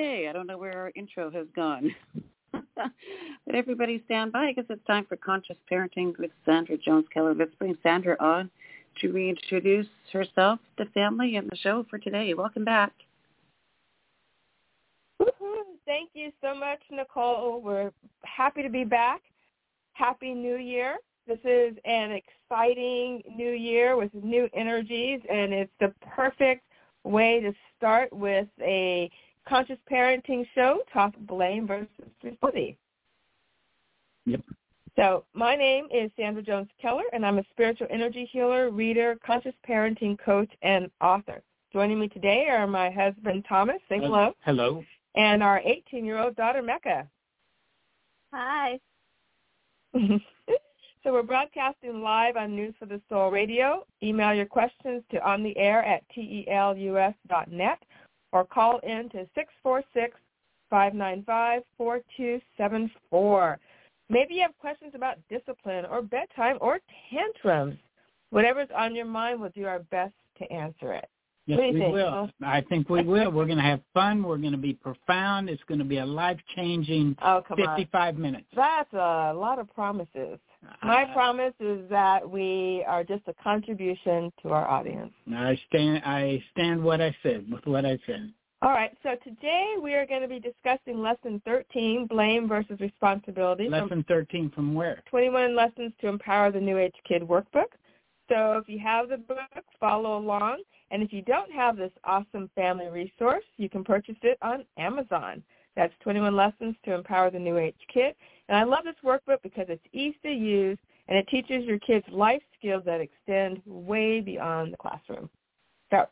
Okay, I don't know where our intro has gone. but everybody stand by because it's time for Conscious Parenting with Sandra Jones Keller. Let's bring Sandra on to reintroduce herself, the family, and the show for today. Welcome back. Thank you so much, Nicole. We're happy to be back. Happy New Year. This is an exciting new year with new energies, and it's the perfect way to start with a conscious parenting show, talk blame versus responsibility. Yep. So my name is Sandra Jones Keller, and I'm a spiritual energy healer, reader, conscious parenting coach, and author. Joining me today are my husband Thomas. Say hello. Hello. And our 18-year-old daughter Mecca. Hi. so we're broadcasting live on News for the Soul Radio. Email your questions to on the air at telus.net or call in to 646-595-4274. Maybe you have questions about discipline or bedtime or tantrums. Whatever's on your mind, we'll do our best to answer it. Yes, we think? will. I think we will. We're going to have fun. We're going to be profound. It's going to be a life-changing oh, 55 on. minutes. That's a lot of promises. My uh, promise is that we are just a contribution to our audience. I stand. I stand what I said with what I said. All right. So today we are going to be discussing lesson 13, blame versus responsibility. Lesson 13 from where? 21 lessons to empower the New Age Kid workbook. So if you have the book, follow along. And if you don't have this awesome family resource, you can purchase it on Amazon. That's 21 Lessons to Empower the New Age Kid. And I love this workbook because it's easy to use and it teaches your kids life skills that extend way beyond the classroom. So,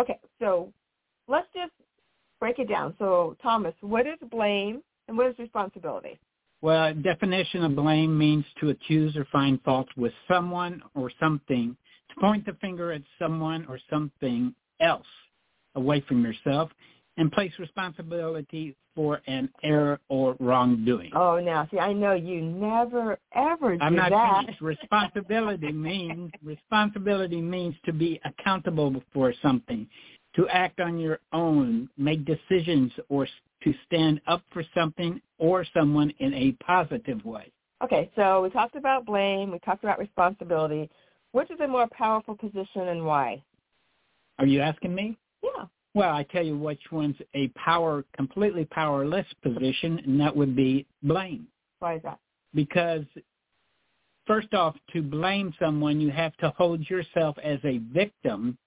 okay, so let's just break it down. So, Thomas, what is blame and what is responsibility? Well, definition of blame means to accuse or find fault with someone or something to point the finger at someone or something else away from yourself and place responsibility for an error or wrongdoing. Oh, now see, I know you never ever do I'm not that. Finished. Responsibility means responsibility means to be accountable for something, to act on your own, make decisions, or to stand up for something or someone in a positive way. Okay, so we talked about blame, we talked about responsibility. Which is a more powerful position and why? Are you asking me? Yeah. Well, I tell you which one's a power, completely powerless position, and that would be blame. Why is that? Because first off, to blame someone, you have to hold yourself as a victim,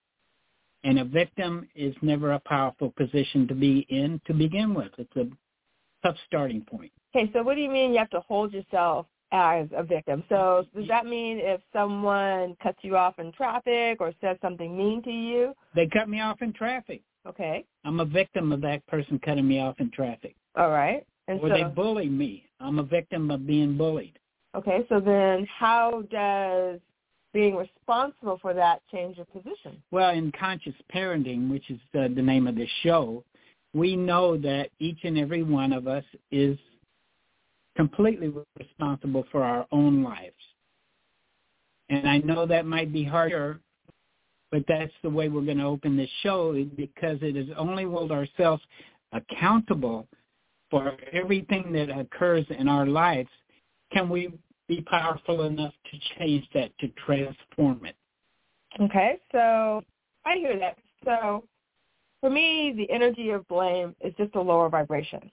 and a victim is never a powerful position to be in to begin with. It's a tough starting point. Okay, so what do you mean you have to hold yourself as a victim. So does that mean if someone cuts you off in traffic or says something mean to you? They cut me off in traffic. Okay. I'm a victim of that person cutting me off in traffic. All right. And or so, they bully me. I'm a victim of being bullied. Okay, so then how does being responsible for that change your position? Well, in conscious parenting, which is uh, the name of this show, we know that each and every one of us is completely responsible for our own lives. And I know that might be harder, but that's the way we're going to open this show because it is only hold ourselves accountable for everything that occurs in our lives can we be powerful enough to change that, to transform it. Okay, so I hear that. So for me, the energy of blame is just a lower vibration.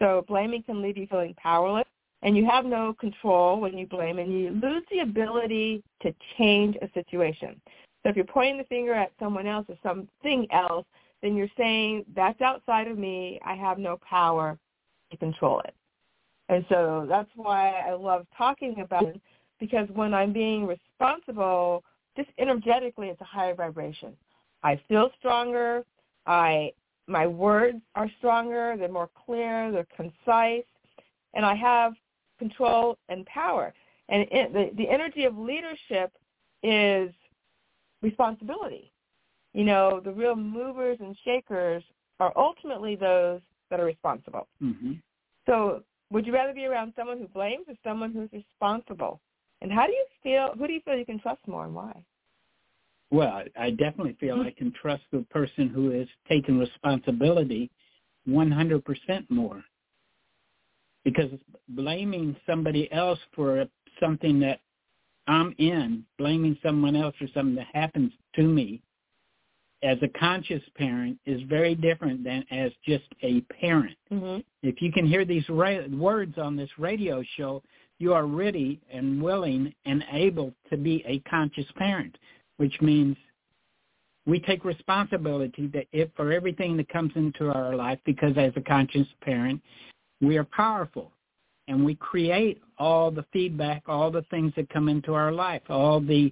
So blaming can leave you feeling powerless, and you have no control when you blame, and you lose the ability to change a situation. So if you're pointing the finger at someone else or something else, then you're saying, that's outside of me. I have no power to control it. And so that's why I love talking about it, because when I'm being responsible, just energetically, it's a higher vibration. I feel stronger. I my words are stronger, they're more clear, they're concise, and I have control and power. And it, the, the energy of leadership is responsibility. You know, the real movers and shakers are ultimately those that are responsible. Mm-hmm. So would you rather be around someone who blames or someone who's responsible? And how do you feel, who do you feel you can trust more and why? Well, I definitely feel mm-hmm. I can trust the person who is taking responsibility 100% more. Because blaming somebody else for something that I'm in, blaming someone else for something that happens to me as a conscious parent is very different than as just a parent. Mm-hmm. If you can hear these ra- words on this radio show, you are ready and willing and able to be a conscious parent, which means we take responsibility that if for everything that comes into our life because as a conscious parent, we are powerful and we create all the feedback, all the things that come into our life, all the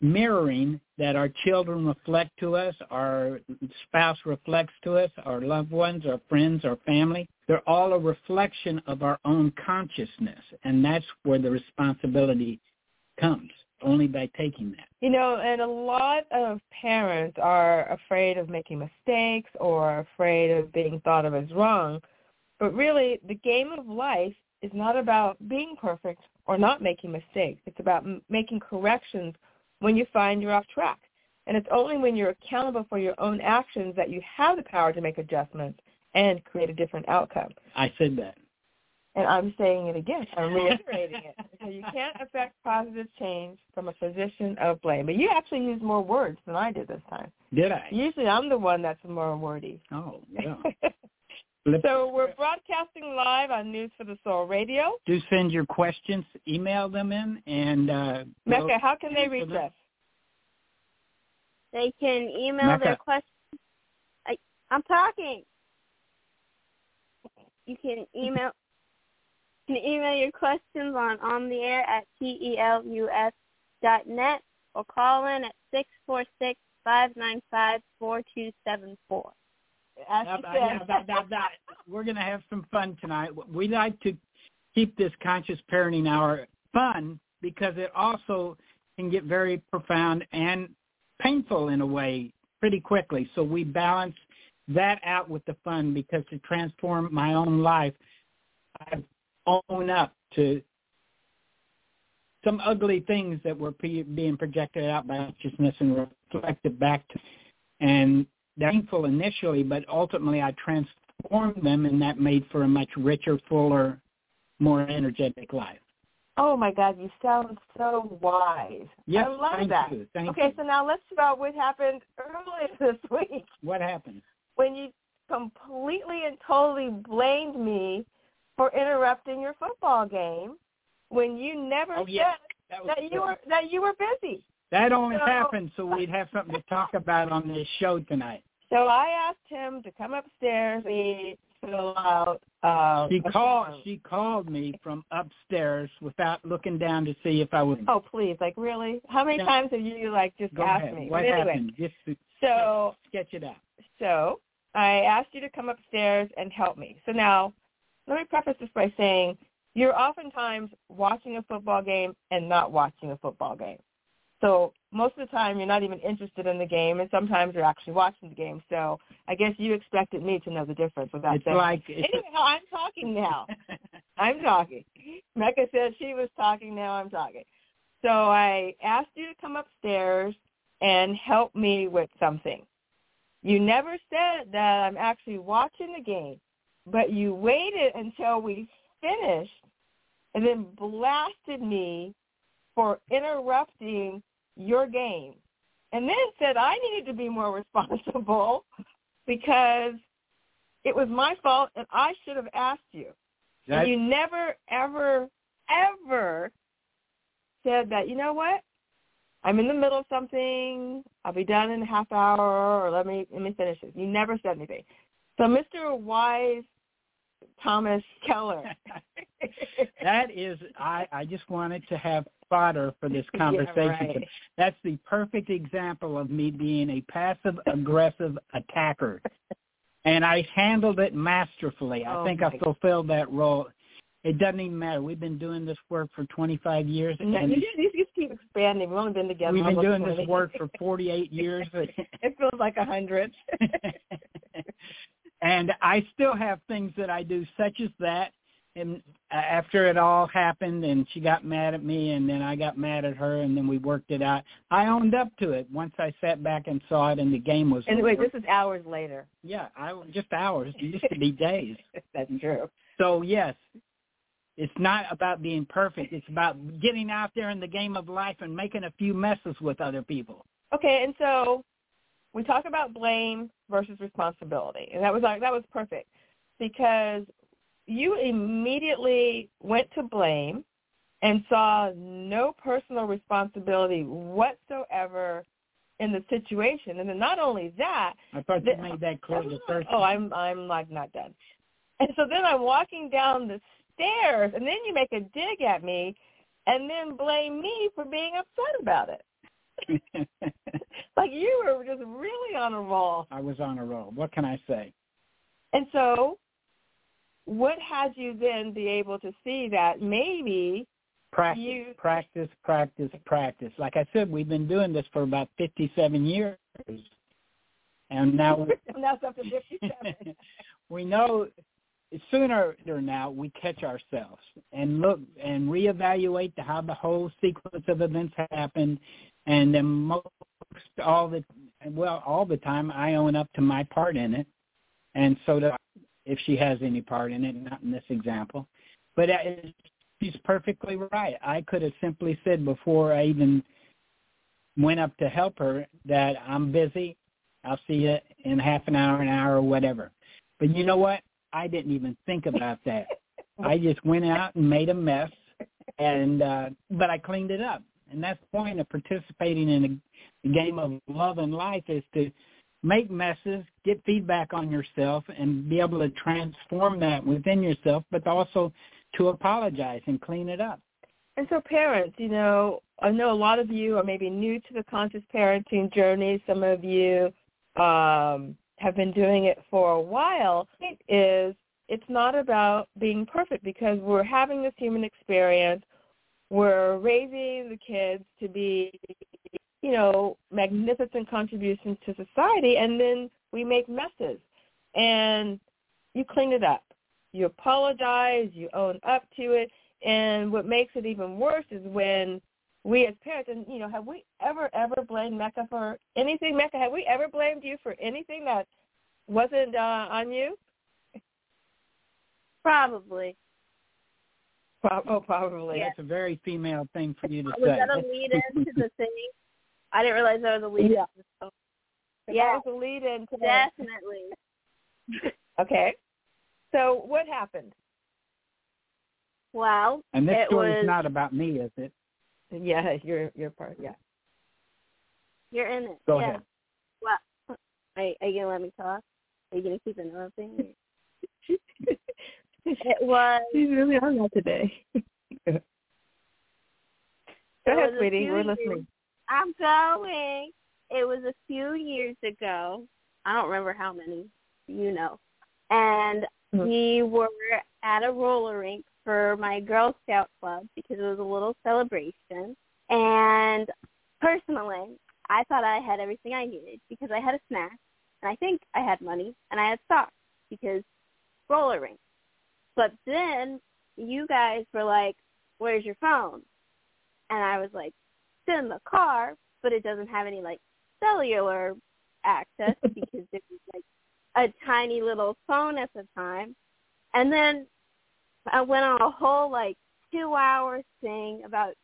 mirroring that our children reflect to us, our spouse reflects to us, our loved ones, our friends, our family. They're all a reflection of our own consciousness, and that's where the responsibility comes, only by taking that. You know, and a lot of parents are afraid of making mistakes or afraid of being thought of as wrong. But really, the game of life is not about being perfect or not making mistakes. It's about m- making corrections when you find you're off track. And it's only when you're accountable for your own actions that you have the power to make adjustments and create a different outcome. I said that. And I'm saying it again. I'm reiterating it. So you can't affect positive change from a position of blame. But you actually used more words than I did this time. Did I? Usually I'm the one that's more wordy. Oh, yeah. so we're broadcasting live on News for the Soul Radio. Do send your questions, email them in, and uh, Mecca, how can they reach us? They can email Mecca. their questions. I, I'm talking. You can email you can email your questions on on the air at telus dot net or call in at six four six five nine five four two seven four. As Now, now, now, now, We're going to have some fun tonight. We like to keep this conscious parenting hour fun because it also can get very profound and painful in a way pretty quickly. So we balance that out with the fun because to transform my own life, I've owned up to some ugly things that were pre- being projected out by consciousness and reflected back to and painful initially, but ultimately I transformed them, and that made for a much richer, fuller, more energetic life. Oh my God, you sound so wise. Yes, I love thank that. you. Thank okay, you. so now let's talk about what happened earlier this week What happened? when you completely and totally blamed me for interrupting your football game when you never Oh, said That, that you were that you were busy. That only So- happened so we'd have something to talk about on this show tonight. So I asked him to come upstairs and fill out. Uh, She called. She called me from upstairs without looking down to see if I was. Oh please, like really? How many No. times have you like just Go asked ahead. me? What But anyway, happened? Just so sketch it out. So I asked you to come upstairs and help me. So now, let me preface this by saying you're oftentimes watching a football game and not watching a football game. So most of the time you're not even interested in the game, and sometimes you're actually watching the game. So I guess you expected me to know the difference without It's saying. like it's I'm talking now. I'm talking. Mecca said she was talking. Now I'm talking. So I asked you to come upstairs and help me with something. You never said that I'm actually watching the game, but you waited until we finished and then blasted me for interrupting your game. And then said I needed to be more responsible because it was my fault and I should have asked you. that, And you never, ever, ever said that, you know what? I'm in the middle of something. I'll be done in a half hour or let me let me finish this. You never said anything. So Mr. Wise Thomas Keller. that is. I I just wanted to have fodder for this Yeah, conversation. right. That's the perfect example of me being a passive aggressive attacker. And I handled it masterfully. I Oh, think I fulfilled that role. It doesn't even matter. We've been doing this work for 25 years, and you just, you just keep expanding. We've only been together. we've been doing 20. this work for 48 years. it feels like a hundred. and I still have things that I do, such as that. And after it all happened and she got mad at me and then I got mad at her and then we worked it out. I owned up to it once I sat back and saw it and the game was And over. wait, this is hours later. Yeah, I just hours. It used to be days. That's true. So yes, it's not about being perfect. It's about getting out there in the game of life and making a few messes with other people. Okay, and so we talk about blame versus responsibility, and that was like that was perfect because you immediately went to blame and saw no personal responsibility whatsoever in the situation. And then not only that, I thought you The- made that clear the first oh, I'm I'm like not done. And so then I'm walking down the stairs, and then you make a dig at me, and then blame me for being upset about it. like you were just really on a roll. I was on a roll. What can I say? And so what had you then be able to see that maybe Practice, You- practice, practice, practice. Like I said, we've been doing this for about 57 years. And now now up to 57. we know sooner or now we catch ourselves and look and reevaluate how the whole sequence of events happened and then most all the well all the time I own up to my part in it and so do I, if she has any part in it not in this example but she's perfectly right I could have simply said before I even went up to help her that I'm busy I'll see you in half an hour an hour or whatever but you know what I didn't even think about that. I just went out and made a mess, and uh, but I cleaned it up. And that's the point of participating in a game of love and life is to make messes, get feedback on yourself, and be able to transform that within yourself, but also to apologize and clean it up. And so parents, you know, I know a lot of you are maybe new to the conscious parenting journey. Some of you um, have been doing it for a while. It is it's not about being perfect because we're having this human experience. We're raising the kids to be, you know, magnificent contributions to society, and then we make messes. And you clean it up. You apologize. You own up to it. And what makes it even worse is when we as parents, and you know, have we ever ever blamed Mecca for anything? Mecca, have we ever blamed you for anything that wasn't uh, on you? Probably. Pro- Oh, probably. Yeah. That's a very female thing for you to Was say. that a lead into the thing? I didn't realize that was a lead Yeah. into the song. That Yeah, was the lead into that. definitely. Okay. So what happened? Well, and this it story's was, not about me, is it? Yeah, your your part. Yeah. you're in it. Go yeah. ahead. Well, are, are you gonna let me talk? Are you gonna keep interrupting? it was. She's really on that today. Go ahead, sweetie. We're years- listening. I'm going. It was a few years ago. I don't remember how many. You know. And Mhm. we were at a roller rink for my Girl Scout club because it was a little celebration. And personally, I thought I had everything I needed because I had a snack, and I think I had money, and I had socks because roller rink. But then you guys were like, "Where's your phone?" And I was like, "It's in the car, but it doesn't have any like cellular access because it was like a tiny little phone at the time." And then I went on a whole like two hour thing about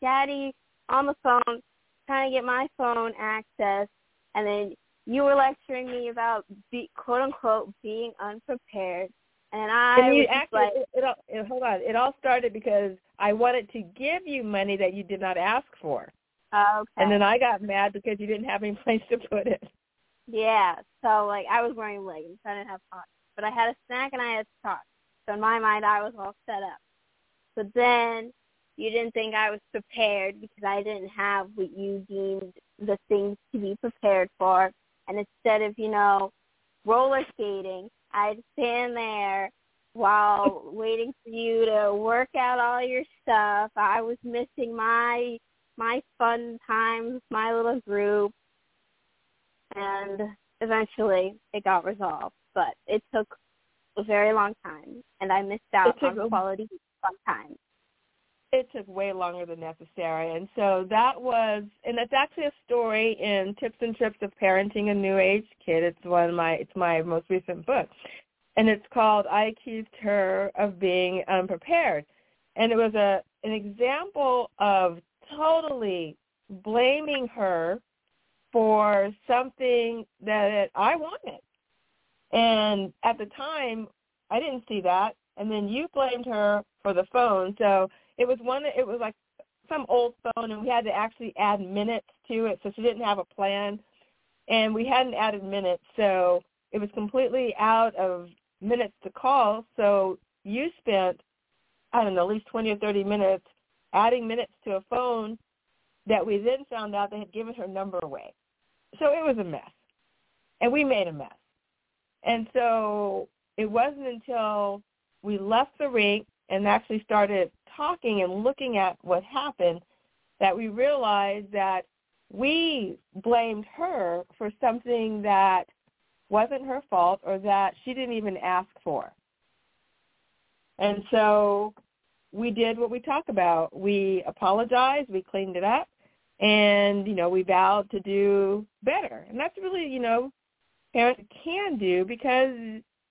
daddy on the phone trying to get my phone access and then you were lecturing me about be, quote unquote being unprepared and I And you actually, like it, it, all, it, hold on. It all started because I wanted to give you money that you did not ask for, okay and then I got mad because you didn't have any place to put it. yeah so like I was wearing leggings I didn't have socks but I had a snack and I had socks so in my mind I was all set up but then you didn't think I was prepared because I didn't have what you deemed the things to be prepared for. And instead of, you know, roller skating, I'd stand there while waiting for you to work out all your stuff. I was missing my my fun times, my little group. And eventually it got resolved. But it took a very long time and I missed out on quality sometimes. It took way longer than necessary, and so that was, and it's actually a story in Tips and Trips of Parenting a New Age Kid. It's one of my, it's my most recent book, and it's called "I Accused Her of Being Unprepared," and it was a an example of totally blaming her for something that I wanted. And at the time, I didn't see that. And then you blamed her for the phone. So it was one. It was like some old phone, and we had to actually add minutes to it. So she didn't have a plan, and we hadn't added minutes, so it was completely out of minutes to call. So you spent, I don't know, at least twenty or thirty minutes adding minutes to a phone that we then found out they had given her number away. So it was a mess. And we made a mess. And so it wasn't until we left the rink and actually started talking and looking at what happened that we realized that we blamed her for something that wasn't her fault or that she didn't even ask for. And so we did what we talk about. We apologized, we cleaned it up, and you know we vowed to do better and that's really you know parents can do because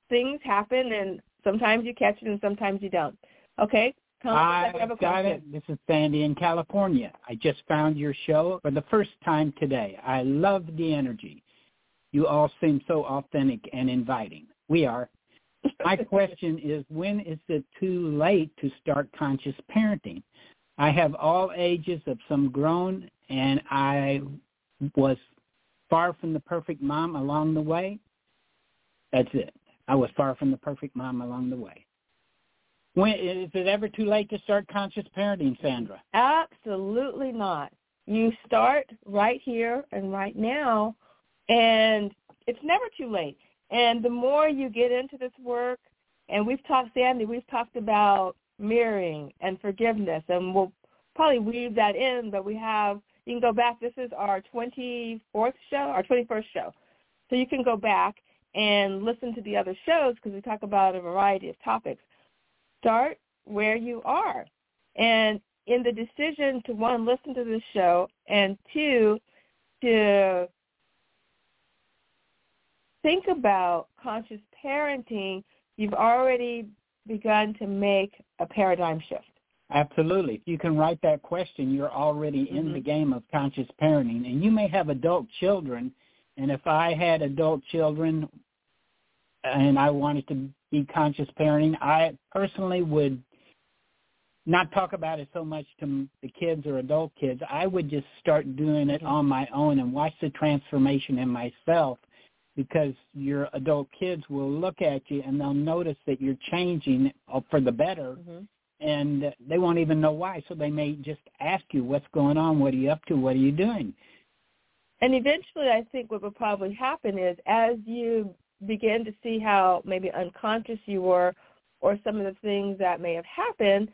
things happen and sometimes you catch it and sometimes you don't okay I got it. This is Sandy in California. I just found your show for the first time today. I love the energy. You all seem so authentic and inviting. We are. My question is, when is it too late to start conscious parenting? I have all ages of some grown and I was far from the perfect mom along the way. That's it. I was far from the perfect mom along the way. When is it ever too late to start conscious parenting, Sandra? Absolutely not. You start right here and right now, and it's never too late. And the more you get into this work, and we've talked, Sandy, we've talked about mirroring and forgiveness, and we'll probably weave that in, but we have you can go back. This is our 24th show, our 21st show. So you can go back and listen to the other shows because we talk about a variety of topics. Start where you are. And in the decision to, one, listen to this show, and two, to think about conscious parenting, you've already begun to make a paradigm shift. Absolutely. If you can write that question, you're already mm-hmm. in the game of conscious parenting. And you may have adult children. And if I had adult children and I wanted to be conscious parenting, I personally would not talk about it so much to the kids or adult kids. I would just start doing it on my own and watch the transformation in myself because your adult kids will look at you and they'll notice that you're changing for the better. Mm-hmm and they won't even know why. So they may just ask you, "What's going on? What are you up to? What are you doing?" And eventually, I think what will probably happen is as you begin to see how maybe unconscious you were, or some of the things that may have happened,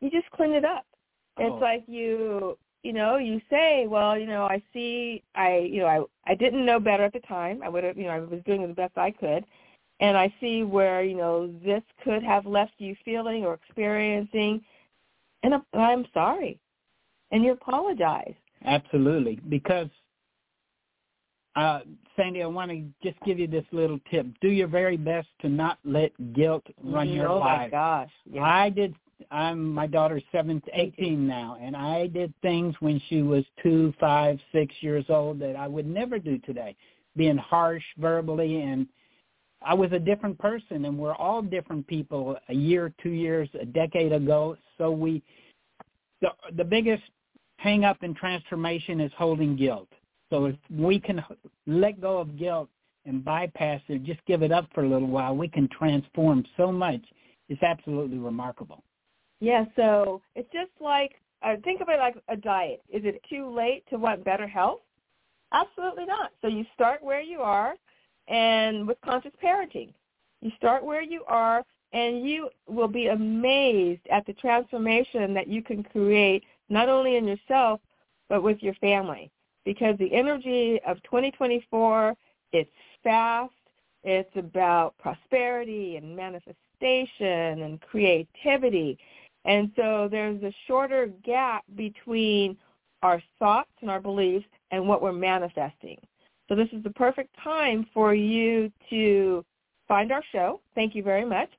you just clean it up. Oh. It's like you, you know, you say, well, you know, I see, I, you know, I, I didn't know better at the time. I would have, you know, I was doing the best I could and I see where you know this could have left you feeling or experiencing, and I'm sorry, and you apologize. Absolutely, because uh, Sandy, I want to just give you this little tip: do your very best to not let guilt run your oh life. Oh my gosh! Yeah. I did. I'm my daughter's seven, eighteen now, and I did things when she was two, five, six years old that I would never do today. Being harsh verbally and I was a different person, and we're all different people. A year, two years, a decade ago. So we, the the biggest hang up in transformation is holding guilt. So if we can let go of guilt and bypass it, just give it up for a little while, we can transform so much. It's absolutely remarkable. Yeah. So it's just like uh, think of it like a diet. Is it too late to want better health? Absolutely not. So you start where you are and with conscious parenting. You start where you are and you will be amazed at the transformation that you can create not only in yourself but with your family because the energy of 2024 it's fast it's about prosperity and manifestation and creativity And so there's a shorter gap between our thoughts and our beliefs and what we're manifesting. So this is the perfect time for you to find our show. Thank you very much.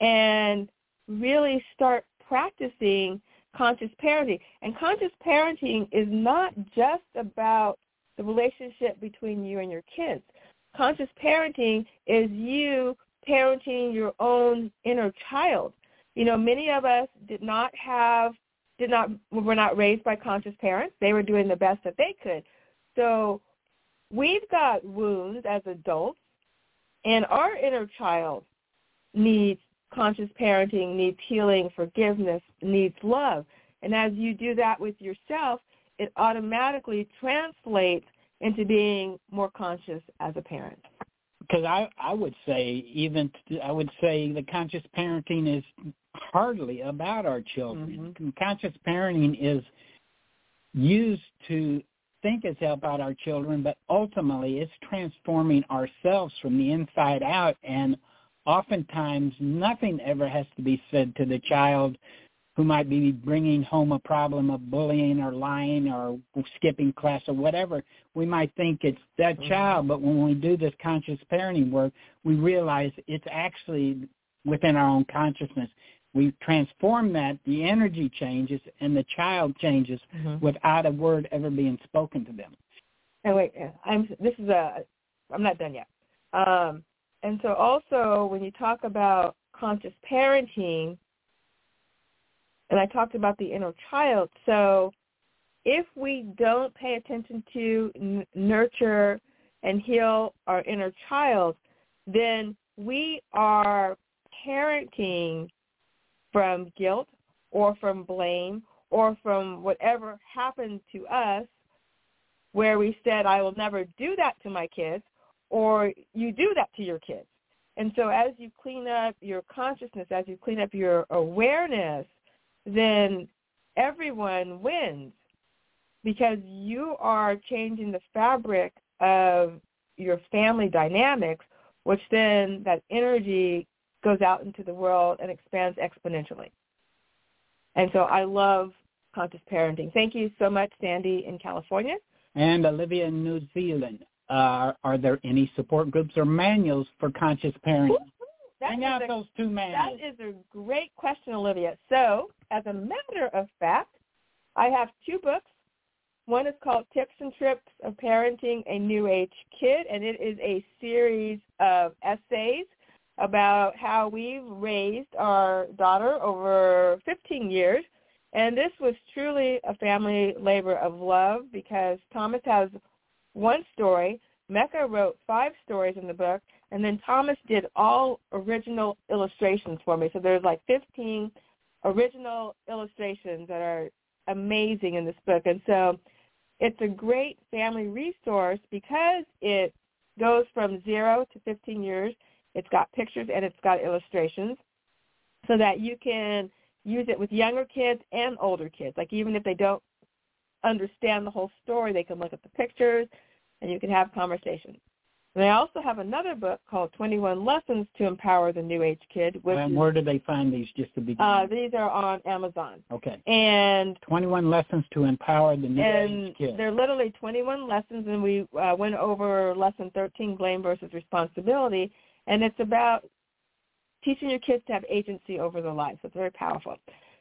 And really start practicing conscious parenting. And conscious parenting is not just about the relationship between you and your kids. Conscious parenting is you parenting your own inner child. You know, many of us did not have did not were not raised by conscious parents. They were doing the best that they could. So we've got wounds as adults and our inner child needs conscious parenting, needs healing, forgiveness, needs love. And as you do that with yourself, it automatically translates into being more conscious as a parent? Because I, I would say even I would say the conscious parenting is hardly about our children. Mm-hmm. Conscious parenting is used to think it's about our children, but ultimately it's transforming ourselves from the inside out. And oftentimes nothing ever has to be said to the child who might be bringing home a problem of bullying or lying or skipping class or whatever, we might think it's that mm-hmm. child, but when we do this conscious parenting work, we realize it's actually within our own consciousness. We transform that, the energy changes, and the child changes mm-hmm. without a word ever being spoken to them. And wait, I'm this is a I'm not done yet. Um, and so also when you talk about conscious parenting, and I talked about the inner child. So if we don't pay attention to n- nurture and heal our inner child, then we are parenting from guilt or from blame or from whatever happened to us where we said, I will never do that to my kids, or you do that to your kids. And so as you clean up your consciousness, as you clean up your awareness, then everyone wins because you are changing the fabric of your family dynamics, which then that energy goes out into the world and expands exponentially. And so I love conscious parenting. Thank you so much, Sandy in California. And Olivia in New Zealand. Uh, are there any support groups or manuals for conscious parenting? That Hang out a, those two manuals. That is a great question, Olivia. So, as a matter of fact, I have two books. One is called Tips and Trips of Parenting a New Age Kid, and it is a series of essays about how we've raised our daughter over 15 years. And this was truly a family labor of love because Thomas has one story. Mecca wrote five stories in the book, and then Thomas did all original illustrations for me. So there's like 15 original illustrations that are amazing in this book. And so it's a great family resource because it goes from zero to 15 years. It's got pictures and it's got illustrations so that you can use it with younger kids and older kids. Like even if they don't understand the whole story, they can look at the pictures and you can have conversations. And I also have another book called 21 Lessons to Empower the New Age Kid. Which and where do they find these just to begin? Uh, these are on Amazon. Okay. And 21 Lessons to Empower the New Age Kid. They're literally 21 lessons, and we uh, went over lesson 13, blame versus responsibility, and it's about teaching your kids to have agency over their lives. So it's very powerful.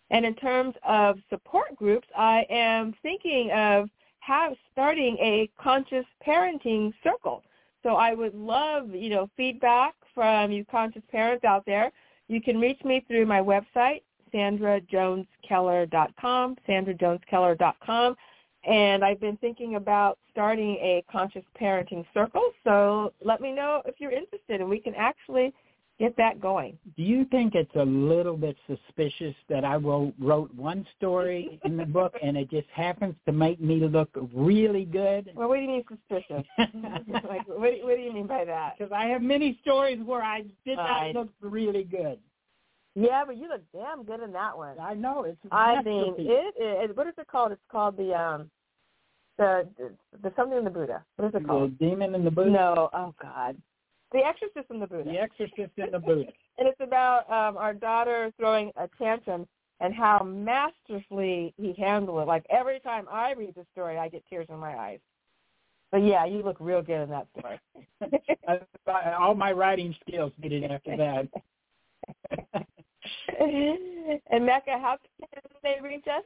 And in terms of support groups, I am thinking of have starting a conscious parenting circle so I would love, you know, feedback from you conscious parents out there. You can reach me through my website, sandrajoneskeller.com, sandrajoneskeller.com. And I've been thinking about starting a conscious parenting circle. So let me know if you're interested and we can actually get that going. Do you think it's a little bit suspicious that I wrote, wrote one story in the book and it just happens to make me look really good? Well, what do you mean suspicious? like, what, do, what do you mean by that? Because I have many stories where I did not look really good. Yeah, but you look damn good in that one. I know it's. I mean, it, it. What is it called? It's called the um, the the, the something in the Buddha. What is it called? The demon in the Buddha. No. Oh God. The Exorcist in the Buddha. The Exorcist in the Buddha. and it's about um, our daughter throwing a tantrum and how masterfully he handled it. Like every time I read the story, I get tears in my eyes. But yeah, you look real good in that story. All my writing skills did it after that. and Mecca, how can they reach us?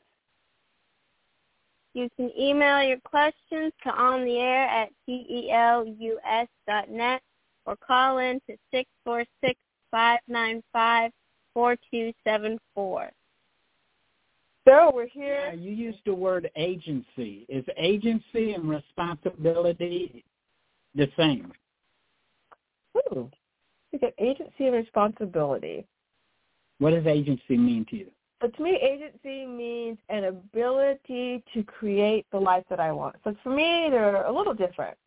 You can email your questions to on the air at telus dot net or call in to six four six five nine five four two seven four. So we're here. Yeah, you used the word agency. Is agency and responsibility the same? Ooh, we got agency and responsibility. What does agency mean to you? But to me, agency means an ability to create the life that I want. So for me, they're a little different.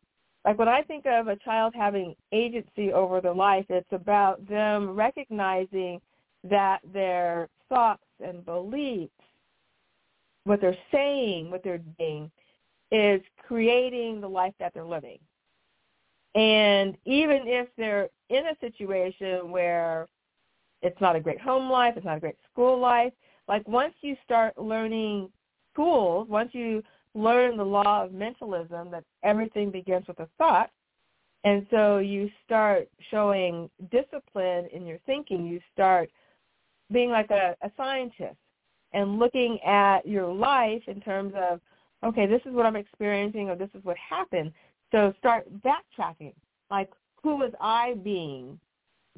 Like when I think of a child having agency over their life, it's about them recognizing that their thoughts and beliefs, what they're saying, what they're doing, is creating the life that they're living. And even if they're in a situation where it's not a great home life, it's not a great school life, like once you start learning tools, once you learn the law of mentalism that everything begins with a thought, and so you start showing discipline in your thinking, you start being like a, a scientist and looking at your life in terms of, okay, this is what I'm experiencing or this is what happened. So start backtracking. Like, who was I being?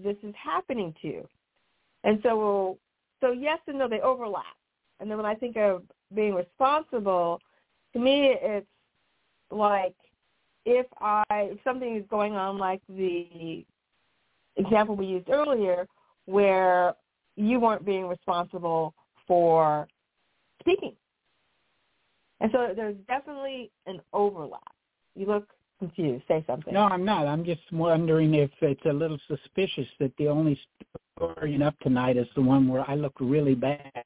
This is happening to. And so we'll, so yes and no, they overlap. And then when I think of being responsible, to me it's like if I if something is going on like the example we used earlier where you weren't being responsible for speaking. And so there's definitely an overlap. You look confused. Say something. No, I'm not. I'm just wondering if it's a little suspicious that the only story up tonight is the one where I look really bad.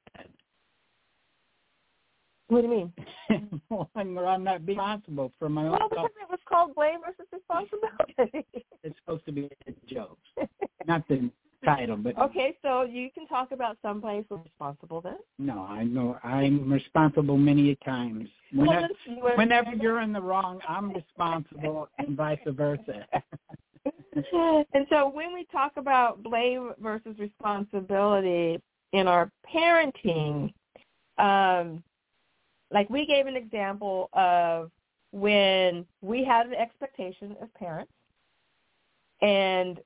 What do you mean? one where I'm not responsible for my well, own. Well, because it was called blame versus responsibility. it's supposed to be a joke, not the title, but okay. So you can talk about someplace responsible then. No, I know I'm responsible many times. Whenever, well, whenever you're in the wrong, I'm responsible, and vice versa. and so when we talk about blame versus responsibility in our parenting, um, like we gave an example of when we had an expectation as parents and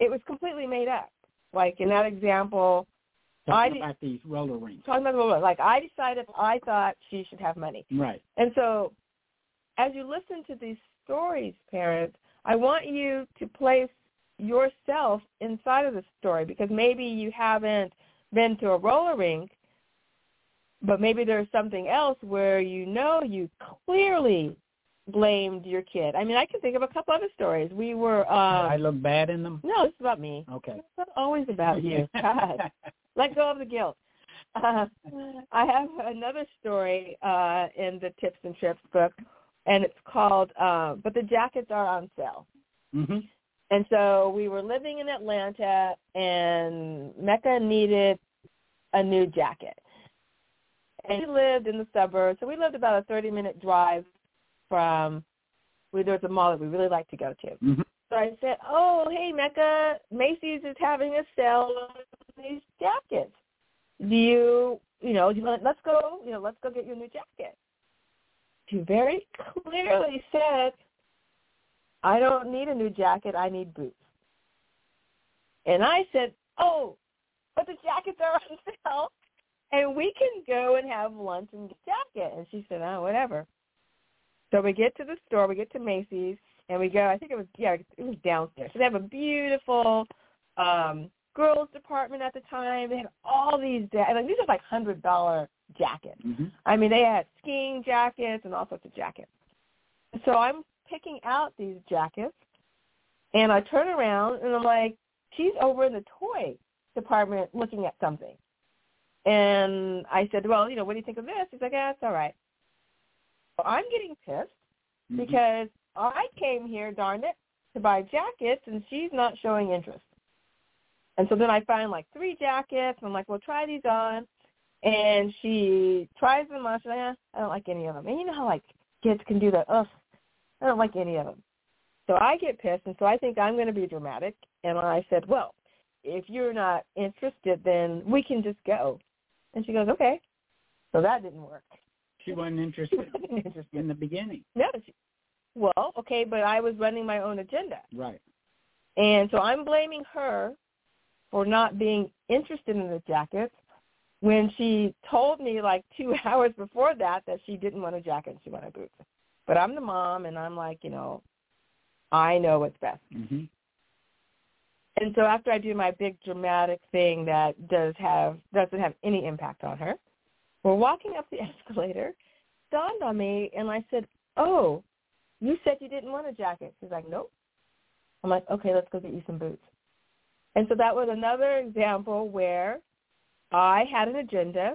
it was completely made up. Like in that example, talking I about these roller rings. Talking about the roller, like I decided I thought she should have money. Right. And so, as you listen to these stories, parents, I want you to place yourself inside of the story because maybe you haven't been to a roller rink, but maybe there's something else where you know you clearly blamed your kid. I mean, I can think of a couple other stories. We were. Uh, I look bad in them. No, it's about me. Okay. It's not always about you. God, let go of the guilt. Uh, I have another story uh, in the Tips and Trips book, and it's called uh, "But the Jackets Are on Sale." Mm-hmm. And so we were living in Atlanta, and Mecca needed a new jacket. And we lived in the suburbs, so we lived about a 30-minute drive from we there was a mall that we really like to go to. Mm-hmm. So I said, "Oh, hey Mecca, Macy's is having a sale on these jackets. Do you, you know, let's go, you know, let's go get your new jacket." She very clearly said, "I don't need a new jacket. I need boots." And I said, "Oh, but the jackets are on sale, and we can go and have lunch and get jacket." And she said, "Oh, whatever." So we get to the store, we get to Macy's, and we go. I think it was yeah, it was downstairs. So they have a beautiful um girls department at the time. They had all these I like these are like hundred dollar jackets. Mm-hmm. I mean, they had skiing jackets and all sorts of jackets. So I'm picking out these jackets, and I turn around and I'm like, she's over in the toy department looking at something. And I said, well, you know, what do you think of this? He's like, yeah, it's all right. I'm getting pissed mm-hmm. because I came here, darn it, to buy jackets, and she's not showing interest. And so then I find like three jackets. And I'm like, well, try these on. And she tries them on. She's like, eh, I don't like any of them. And you know how like kids can do that. Ugh, I don't like any of them. So I get pissed, and so I think I'm going to be dramatic. And I said, well, if you're not interested, then we can just go. And she goes, okay. So that didn't work. She wasn't interested, she wasn't interested. in the beginning. No. She, well, okay, but I was running my own agenda. Right. And so I'm blaming her for not being interested in the jackets when she told me like two hours before that that she didn't want a jacket and she wanted boots. But I'm the mom and I'm like, you know, I know what's best. Mm-hmm. And so after I do my big dramatic thing that does have doesn't have any impact on her, we're walking up the escalator, dawned on me and I said, Oh, you said you didn't want a jacket. She's like, Nope. I'm like, Okay, let's go get you some boots. And so that was another example where I had an agenda.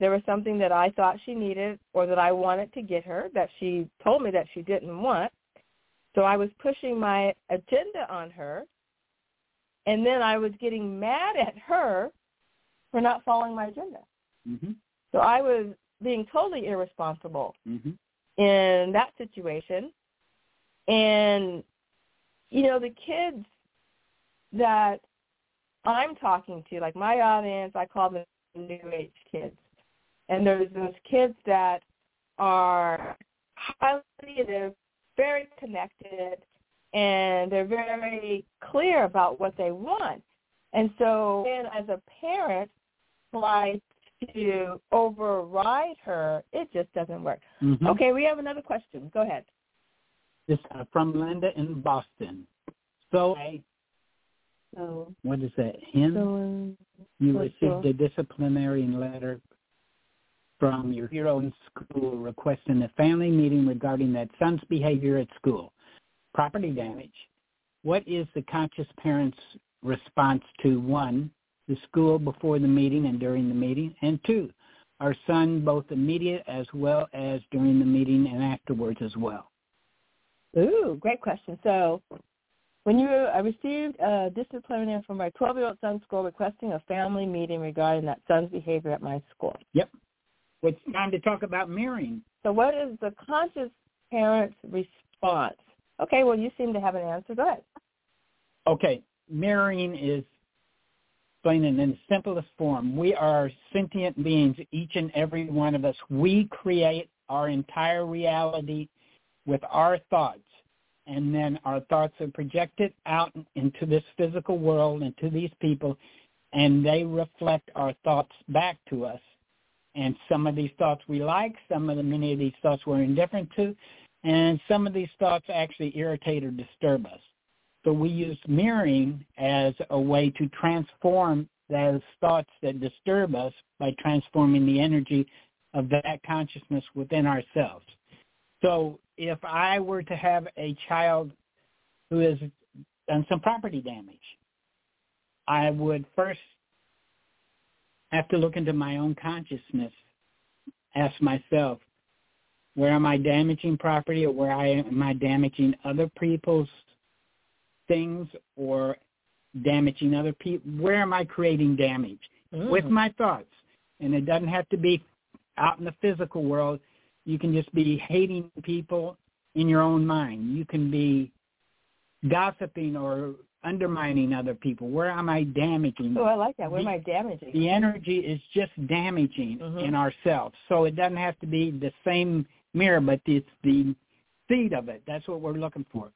There was something that I thought she needed or that I wanted to get her that she told me that she didn't want. So I was pushing my agenda on her. And then I was getting mad at her for not following my agenda. Mm-hmm. So I was being totally irresponsible mm-hmm. in that situation. And, you know, the kids that I'm talking to, like my audience, I call them new age kids. And there's those kids that are highly, they're very connected, and they're very clear about what they want. And so then as a parent, try to override her, it just doesn't work. Mm-hmm. Okay, we have another question. Go ahead. This uh, from Linda in Boston. So so, what is that? Him? So, you received a disciplinary letter from your hero in school requesting a family meeting regarding that son's behavior at school. Property damage. What is the conscious parent's response to one, the school before the meeting and during the meeting, and two, our son both immediate as well as during the meeting and afterwards as well? Ooh, great question. So when you, I received a disciplinary from my 12-year-old son's school requesting a family meeting regarding that son's behavior at my school. Yep. It's time to talk about mirroring. So what is the conscious parent's response? Okay, well, you seem to have an answer. Go ahead. Okay, mirroring is explaining in the simplest form. We are sentient beings, each and every one of us. We create our entire reality with our thoughts and then our thoughts are projected out into this physical world and to these people and they reflect our thoughts back to us and some of these thoughts we like some of the many of these thoughts we're indifferent to and some of these thoughts actually irritate or disturb us. So we use mirroring as a way to transform those thoughts that disturb us by transforming the energy of that consciousness within ourselves. So if I were to have a child who has done some property damage, I would first have to look into my own consciousness, ask myself, where am I damaging property or where I, am I damaging other people's things or damaging other people? Where am I creating damage? Mm. With my thoughts. And it doesn't have to be out in the physical world. You can just be hating people in your own mind. You can be gossiping or undermining other people. Where am I damaging? Oh, I like that. Where the, am I damaging? The energy is just damaging mm-hmm. in ourselves. So it doesn't have to be the same mirror, but it's the seed of it. That's what we're looking for.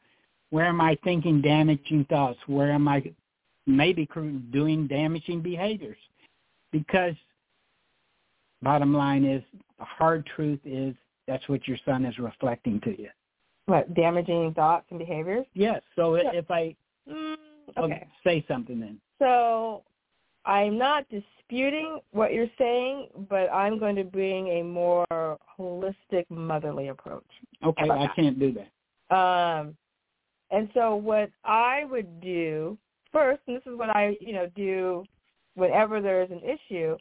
Where am I thinking damaging thoughts? Where am I maybe doing damaging behaviors? Because bottom line is the hard truth is that's what your son is reflecting to you. What damaging thoughts and behaviors? Yes. So yeah. if I mm, okay. say something then. So I'm not disputing what you're saying, but I'm going to bring a more holistic motherly approach. Okay, I can't do that. Um, and so what I would do first, and this is what I, you know, do whenever there's an issue,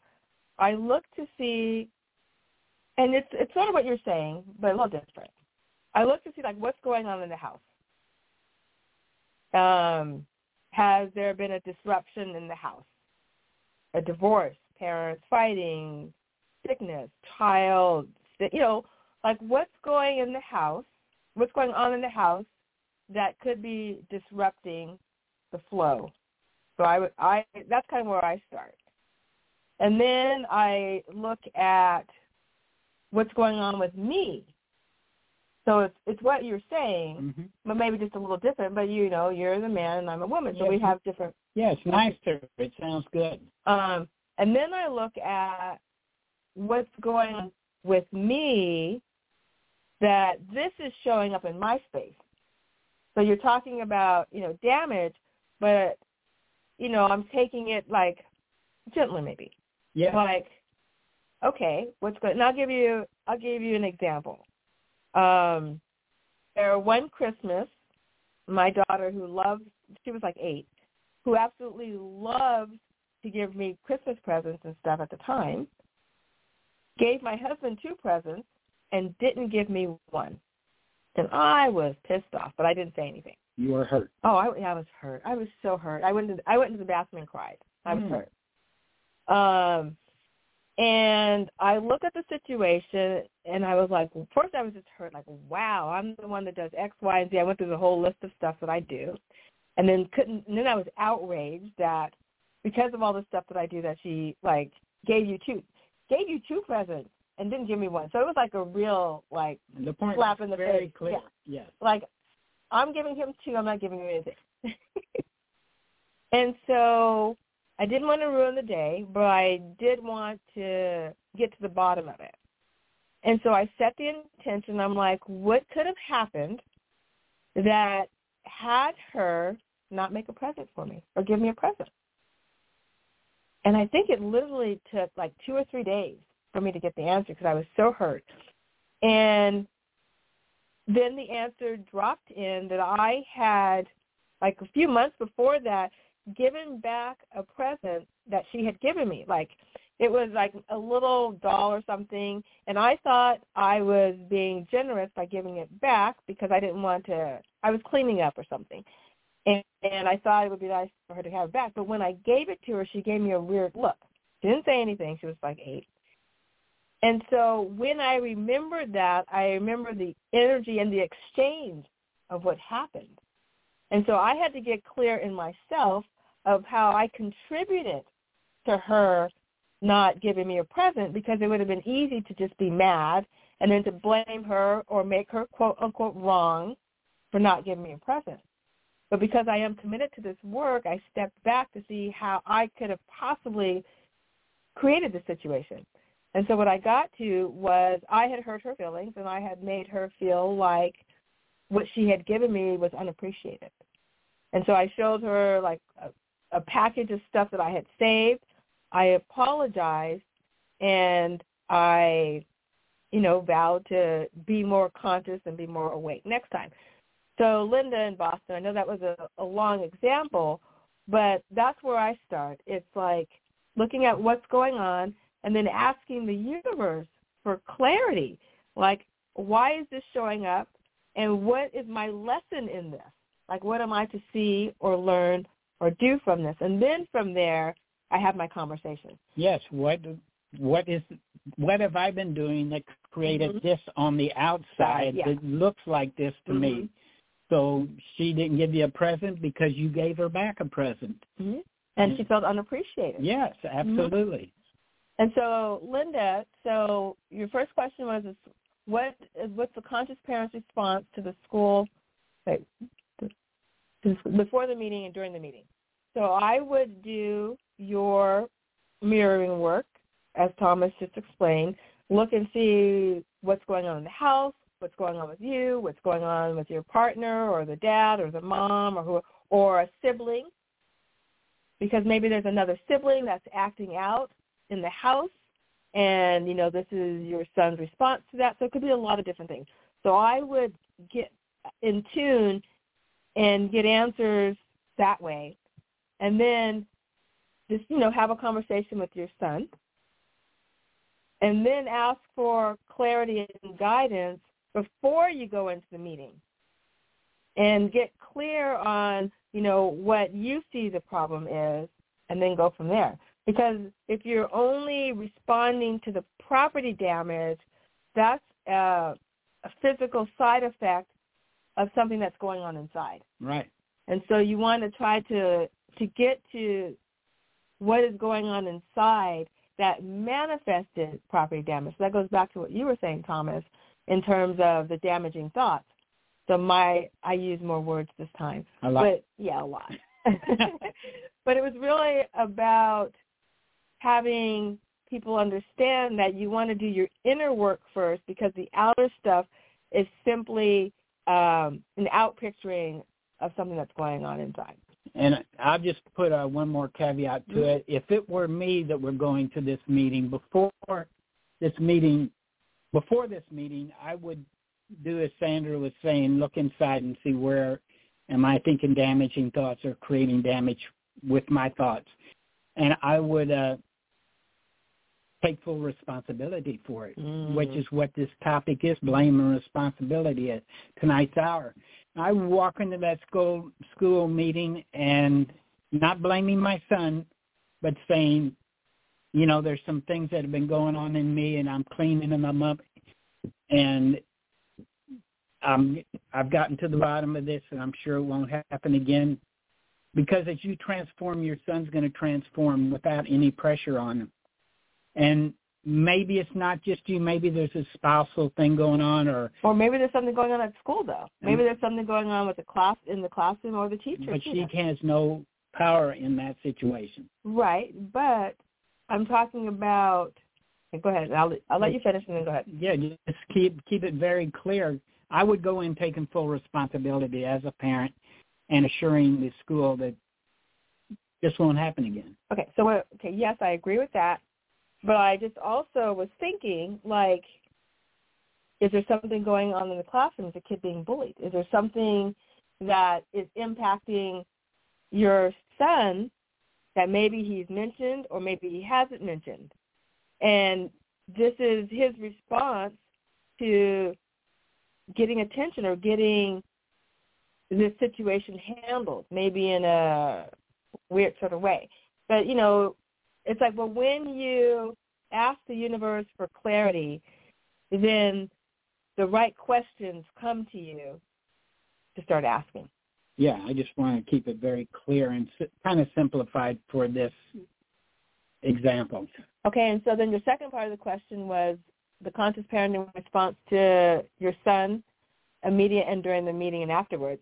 I look to see, and it's it's sort of what you're saying, but a little different. I look to see like what's going on in the house. Um, has there been a disruption in the house? A divorce, parents fighting, sickness, child, you know, like what's going in the house, what's going on in the house that could be disrupting the flow. So I would, I that's kind of where I start. And then I look at what's going on with me. So it's it's what you're saying, mm-hmm. but maybe just a little different. But you know, you're the man and I'm a woman, so we have different. Yes, nicer. It sounds good. Um, and then I look at what's going on with me that this is showing up in my space. So you're talking about, you know, damage, but you know, I'm taking it like gently maybe. Yeah. Like, okay, what's good? And I'll give you I'll give you an example. Um there one Christmas, my daughter who loves she was like eight, who absolutely loved to give me Christmas presents and stuff at the time, gave my husband two presents and didn't give me one. And I was pissed off, but I didn't say anything. You were hurt. Oh, I, I was hurt. I was so hurt. I went to I went into the bathroom and cried. I was Mm. hurt. Um, and I looked at the situation and I was like, first I was just hurt, like, wow, I'm the one that does X, Y, and Z. I went through the whole list of stuff that I do, and then couldn't. And then I was outraged that because of all the stuff that I do, that she like gave you two, gave you two presents and didn't give me one. So it was like a real like The point slap in the very face. clear. Yeah. Yes. like I'm giving him two, I'm not giving you anything. and so I didn't want to ruin the day, but I did want to get to the bottom of it. And so I set the intention. I'm like, what could have happened that had her not make a present for me or give me a present? And I think it literally took like two or three days for me to get the answer because I was so hurt. And then the answer dropped in that I had, like a few months before that, given back a present that she had given me. Like it was like a little doll or something, and I thought I was being generous by giving it back because I didn't want to. I was cleaning up or something, and, and I thought it would be nice for her to have it back. But when I gave it to her, she gave me a weird look. She didn't say anything. She was like eight. And so when I remembered that, I remember the energy and the exchange of what happened. And so I had to get clear in myself of how I contributed to her not giving me a present because it would have been easy to just be mad and then to blame her or make her quote unquote wrong for not giving me a present. But because I am committed to this work, I stepped back to see how I could have possibly created the situation. And so what I got to was I had hurt her feelings and I had made her feel like what she had given me was unappreciated. And so I showed her like a, a package of stuff that I had saved. I apologized and I, you know, vowed to be more conscious and be more awake next time. So Linda in Boston, I know that was a, a long example, but that's where I start. It's like looking at what's going on and then asking the universe for clarity. Like, why is this showing up? And what is my lesson in this? Like, what am I to see or learn or do from this? And then from there, I have my conversation. Yes. What what is what have I been doing that created Mhm. this on the outside Yeah. that looks like this to me? So she didn't give you a present because you gave her back a present. Mm-hmm. And she felt unappreciated. Yes, absolutely. And so, Linda, so your first question was, is what is what's the conscious parent's response to the school wait, before the meeting and during the meeting? So I would do your mirroring work, as Thomas just explained. Look and see what's going on in the house, what's going on with you, what's going on with your partner or the dad or the mom or who or a sibling, because maybe there's another sibling that's acting out in the house and you know this is your son's response to that. So it could be a lot of different things. So i would get in tune and get answers that way. And then just you know have a conversation with your son. And then ask for clarity and guidance before you go into the meeting and get clear on, you know, what you see the problem is and then go from there. Because if you're only responding to the property damage, that's a, a physical side effect of something that's going on inside. Right. And so you want to try to to get to what is going on inside that manifested property damage. So that goes back to what you were saying, Thomas, in terms of the damaging thoughts. So my I use more words this time. A lot. But yeah, a lot. but it was really about having people understand that you want to do your inner work first because the outer stuff is simply um, an outpicturing of something that's going on inside. And I'll just put uh, one more caveat to Mm-hmm. it. If it were me that were going to this meeting before this meeting, before this meeting, I would do as Sandra was saying, look inside and see where am I thinking damaging thoughts or creating damage with my thoughts, and I would uh, take full responsibility for it, Mm. which is what this topic is: blame and responsibility at tonight's hour. I walk into that school school meeting and not blaming my son, but saying, you know, there's some things that have been going on in me, and I'm cleaning them up, and um, I've gotten to the bottom of this, and I'm sure it won't happen again. Because as you transform, your son's going to transform without any pressure on him. And maybe it's not just you. Maybe there's a spousal thing going on, or Or maybe there's something going on at school though. Maybe there's something going on with the class in the classroom or the teacher. but she has no power in that situation. Right, but I'm talking about. Go ahead. I'll I'll let you finish and then go ahead. Yeah, just keep keep it very clear. I would go in taking full responsibility as a parent and assuring the school that this won't happen again. Okay, so okay, yes, I agree with that, but I just also was thinking like, is there something going on in the classroom? Is a kid being bullied? Is there something that is impacting your son that maybe he's mentioned or maybe he hasn't mentioned? And this is his response to getting attention or getting this situation handled, maybe in a weird sort of way. But, you know, it's like, well, when you ask the universe for clarity, then the right questions come to you to start asking. Yeah, I just want to keep it very clear and kind of simplified for this example. Okay, and so then your second part of the question was the conscious parenting response to your son immediate and during the meeting and afterwards.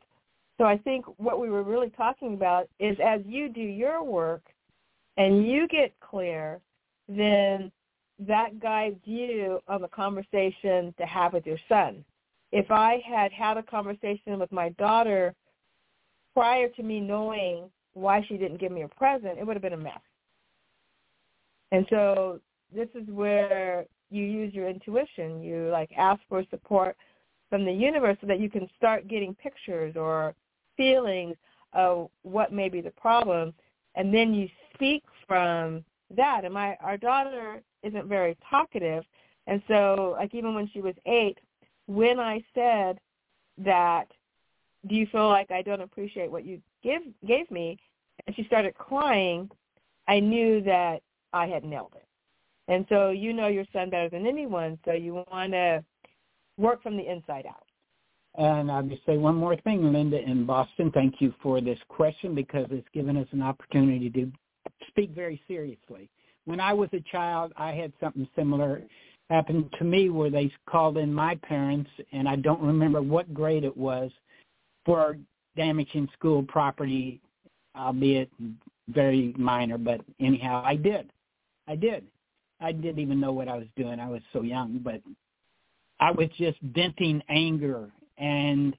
So I think what we were really talking about is as you do your work and you get clear, then that guides you on the conversation to have with your son. If I had had a conversation with my daughter prior to me knowing why she didn't give me a present, it would have been a mess. And so this is where you use your intuition. You like ask for support from the universe so that you can start getting pictures or feelings of what may be the problem, and then you speak from that. And my our daughter isn't very talkative, and so like even when she was eight, when I said that, do you feel like I don't appreciate what you give gave me, and she started crying, I knew that I had nailed it. And so you know your son better than anyone, so you want to work from the inside out. And I'll just say one more thing, Linda in Boston. Thank you for this question because it's given us an opportunity to speak very seriously. When I was a child, I had something similar happen to me where they called in my parents, and I don't remember what grade it was, for damaging school property, albeit very minor. But anyhow, I did. I did. I didn't even know what I was doing. I was so young, but I was just venting anger and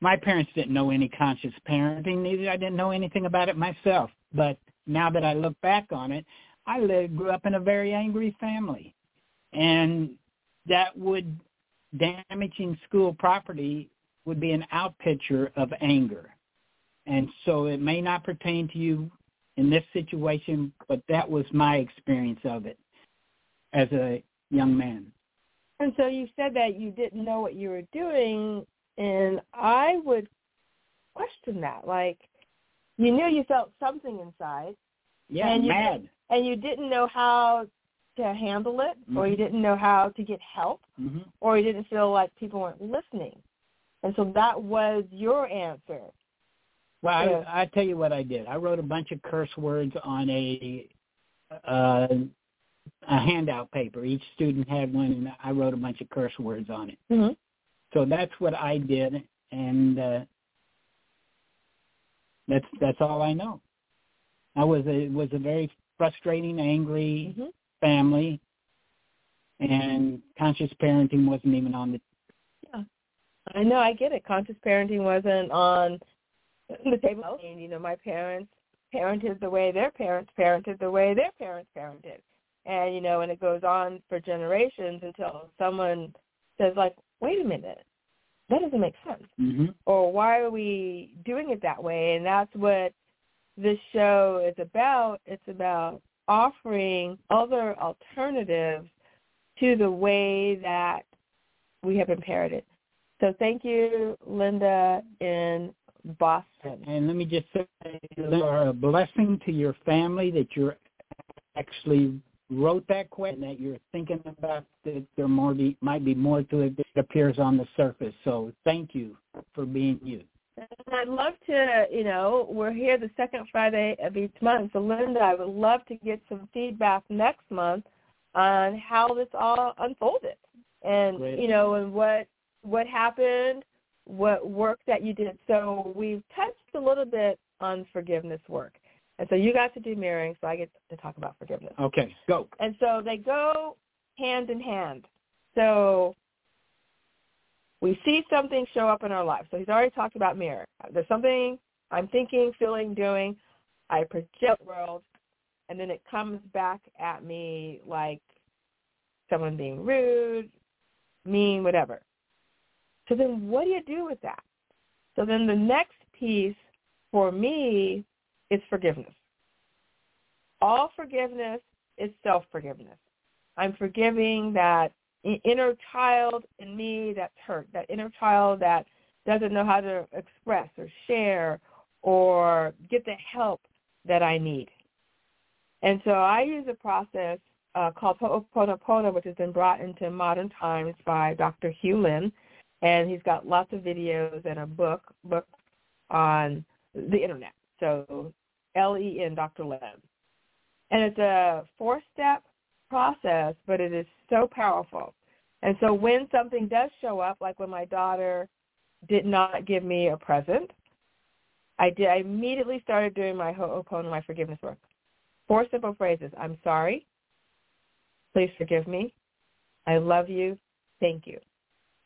my parents didn't know any conscious parenting neither i didn't know anything about it myself but now that i look back on it i lived, grew up in a very angry family and that would damaging school property would be an outpicture of anger and so it may not pertain to you in this situation but that was my experience of it as a young man And so you said that you didn't know what you were doing, and I would question that. Like, you knew you felt something inside. Yeah, and you mad. and you didn't know how to handle it, mm-hmm. or you didn't know how to get help, mm-hmm. or you didn't feel like people weren't listening. And so that was your answer. Well. I, I tell you what I did. I wrote a bunch of curse words on a uh, a handout paper. Each student had one, and I wrote a bunch of curse words on it. Mm-hmm. So that's what I did, and uh, that's that's all I know. I was a was a very frustrating, angry mm-hmm. family, and conscious parenting wasn't even on the. I know. I get it. Conscious parenting wasn't on the table. And, you know, my parents parented the way their parents parented the way their parents parented, and you know, and it goes on for generations until someone says, like, wait a minute, that doesn't make sense. Mm-hmm. Or why are we doing it that way? And that's what this show is about. It's about offering other alternatives to the way that we have been parented. So thank you, Linda in Boston. And let me just say, you are a blessing to your family that you're actually wrote that question that you're thinking about that there more be, might be more to it that appears on the surface. So thank you for being you. I'd love to, you know, we're here the second Friday of each month. So Linda, I would love to get some feedback next month on how this all unfolded. And Great. you know, and what what happened, what work that you did. So we've touched a little bit on forgiveness work. And so you got to do mirroring, so I get to talk about forgiveness. Okay, go. And so they go hand in hand. So we see something show up in our life. So he's already talked about mirror. There's something I'm thinking, feeling, doing. I project world, and then it comes back at me like someone being rude, mean, whatever. So then what do you do with that? So then the next piece for me is forgiveness. All forgiveness is self-forgiveness. I'm forgiving that inner child in me that's hurt, that inner child that doesn't know how to express or share or get the help that I need. And so I use a process uh, called Ho'oponopono, which has been brought into modern times by Dr. Hew Len, and he's got lots of videos and a book book on the internet. So L-E-N, Dr. Len. And it's a four-step process, but it is so powerful. And so when something does show up, like when my daughter did not give me a present, I did. I immediately started doing my Ho'opono, my forgiveness work. Four simple phrases. I'm sorry. Please forgive me. I love you. Thank you.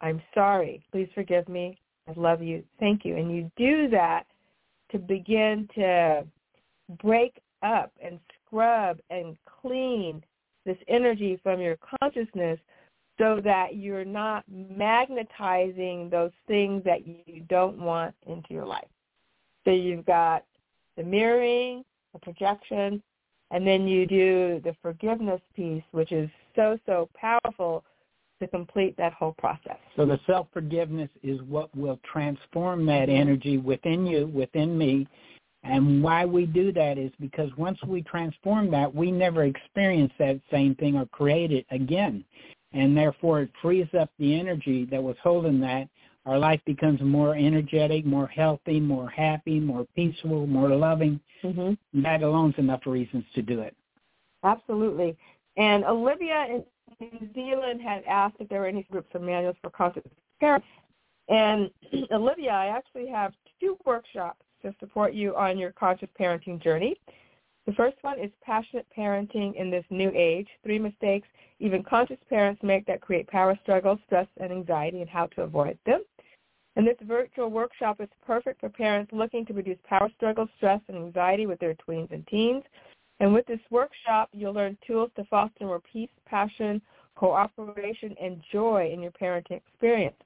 I'm sorry. Please forgive me. I love you. Thank you. And you do that to begin to break up and scrub and clean this energy from your consciousness so that you're not magnetizing those things that you don't want into your life. So you've got the mirroring, the projection, and then you do the forgiveness piece, which is so, so powerful to complete that whole process. So the self-forgiveness is what will transform that energy within you, within me. And why we do that is because once we transform that, we never experience that same thing or create it again. And therefore it frees up the energy that was holding that. Our life becomes more energetic, more healthy, more happy, more peaceful, more loving. Mm-hmm. That alone's enough reasons to do it. Absolutely. And Olivia New Zealand had asked if there were any groups or manuals for conscious parents. And Olivia, I actually have two workshops to support you on your conscious parenting journey. The first one is passionate parenting in this new age, three mistakes even conscious parents make that create power struggles, stress, and anxiety and how to avoid them. And this virtual workshop is perfect for parents looking to reduce power struggles, stress, and anxiety with their tweens and teens. And with this workshop, you'll learn tools to foster more peace, passion, cooperation, and joy in your parenting experience.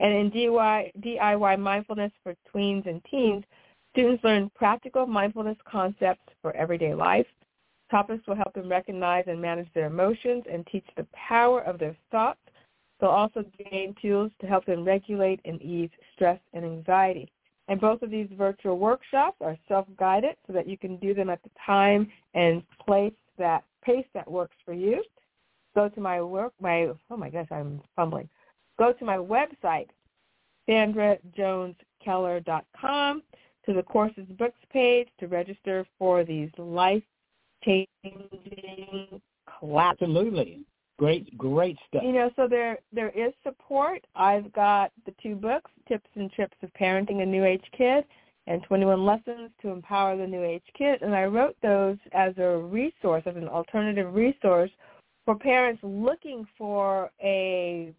And in DIY, DIY mindfulness for tweens and teens, students learn practical mindfulness concepts for everyday life. Topics will help them recognize and manage their emotions and teach the power of their thoughts. They'll also gain tools to help them regulate and ease stress and anxiety. And both of these virtual workshops are self-guided so that you can do them at the time and place that pace that works for you. Go to my work, my, oh my gosh, I'm fumbling. Go to my website, sandrajoneskeller.com, to the courses books page to register for these life-changing classes. Absolutely. Great, great stuff. You know, so there there is support. I've got the two books, Tips and Trips of Parenting a New Age Kid and 21 Lessons to Empower the New Age Kid. And I wrote those as a resource, as an alternative resource for parents looking for a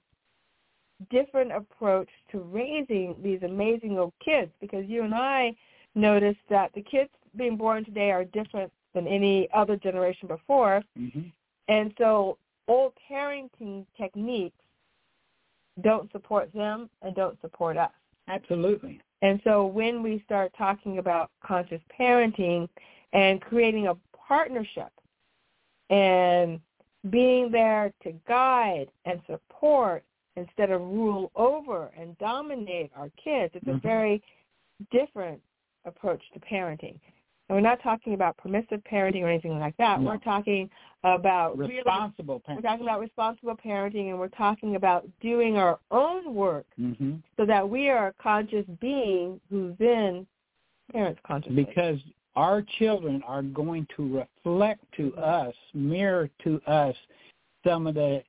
different approach to raising these amazing little kids because you and I noticed that the kids being born today are different than any other generation before. Mm-hmm. And so old parenting techniques don't support them and don't support us. Absolutely. And so when we start talking about conscious parenting and creating a partnership and being there to guide and support instead of rule over and dominate our kids, it's Mhm. a very different approach to parenting. And we're not talking about permissive parenting or anything like that. No. We're talking about really Responsible we're talking about responsible parenting and we're talking about doing our own work hmm so that we are a conscious being who then parents consciously. Because our children are going to reflect to us, mirror to us some of the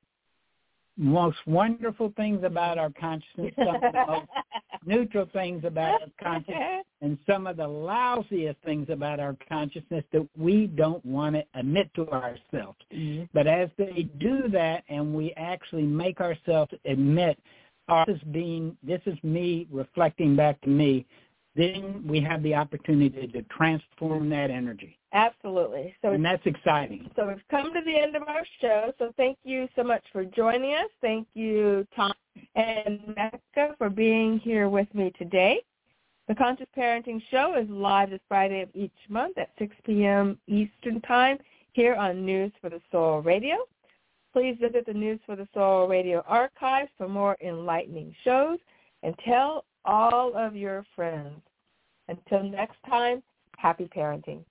most wonderful things about our consciousness, some of the most neutral things about our consciousness, and some of the lousiest things about our consciousness that we don't want to admit to ourselves. Mhm. But as they do that and we actually make ourselves admit, oh, this is being, this is me reflecting back to me, then we have the opportunity to transform that energy. Absolutely. So And that's exciting. so we've come to the end of our show. So thank you so much for joining us. Thank you, Tom and Mecca, for being here with me today. The Conscious Parenting Show is live this Friday of each month at 6 p.m. Eastern Time here on News for the Soul Radio. Please visit the News for the Soul Radio archives for more enlightening shows and tell all of your friends. Until next time, happy parenting.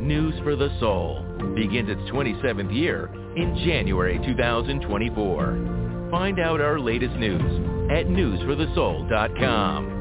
News for the Soul begins its 27th year in January 2024. Find out our latest news at newsforthesoul.com.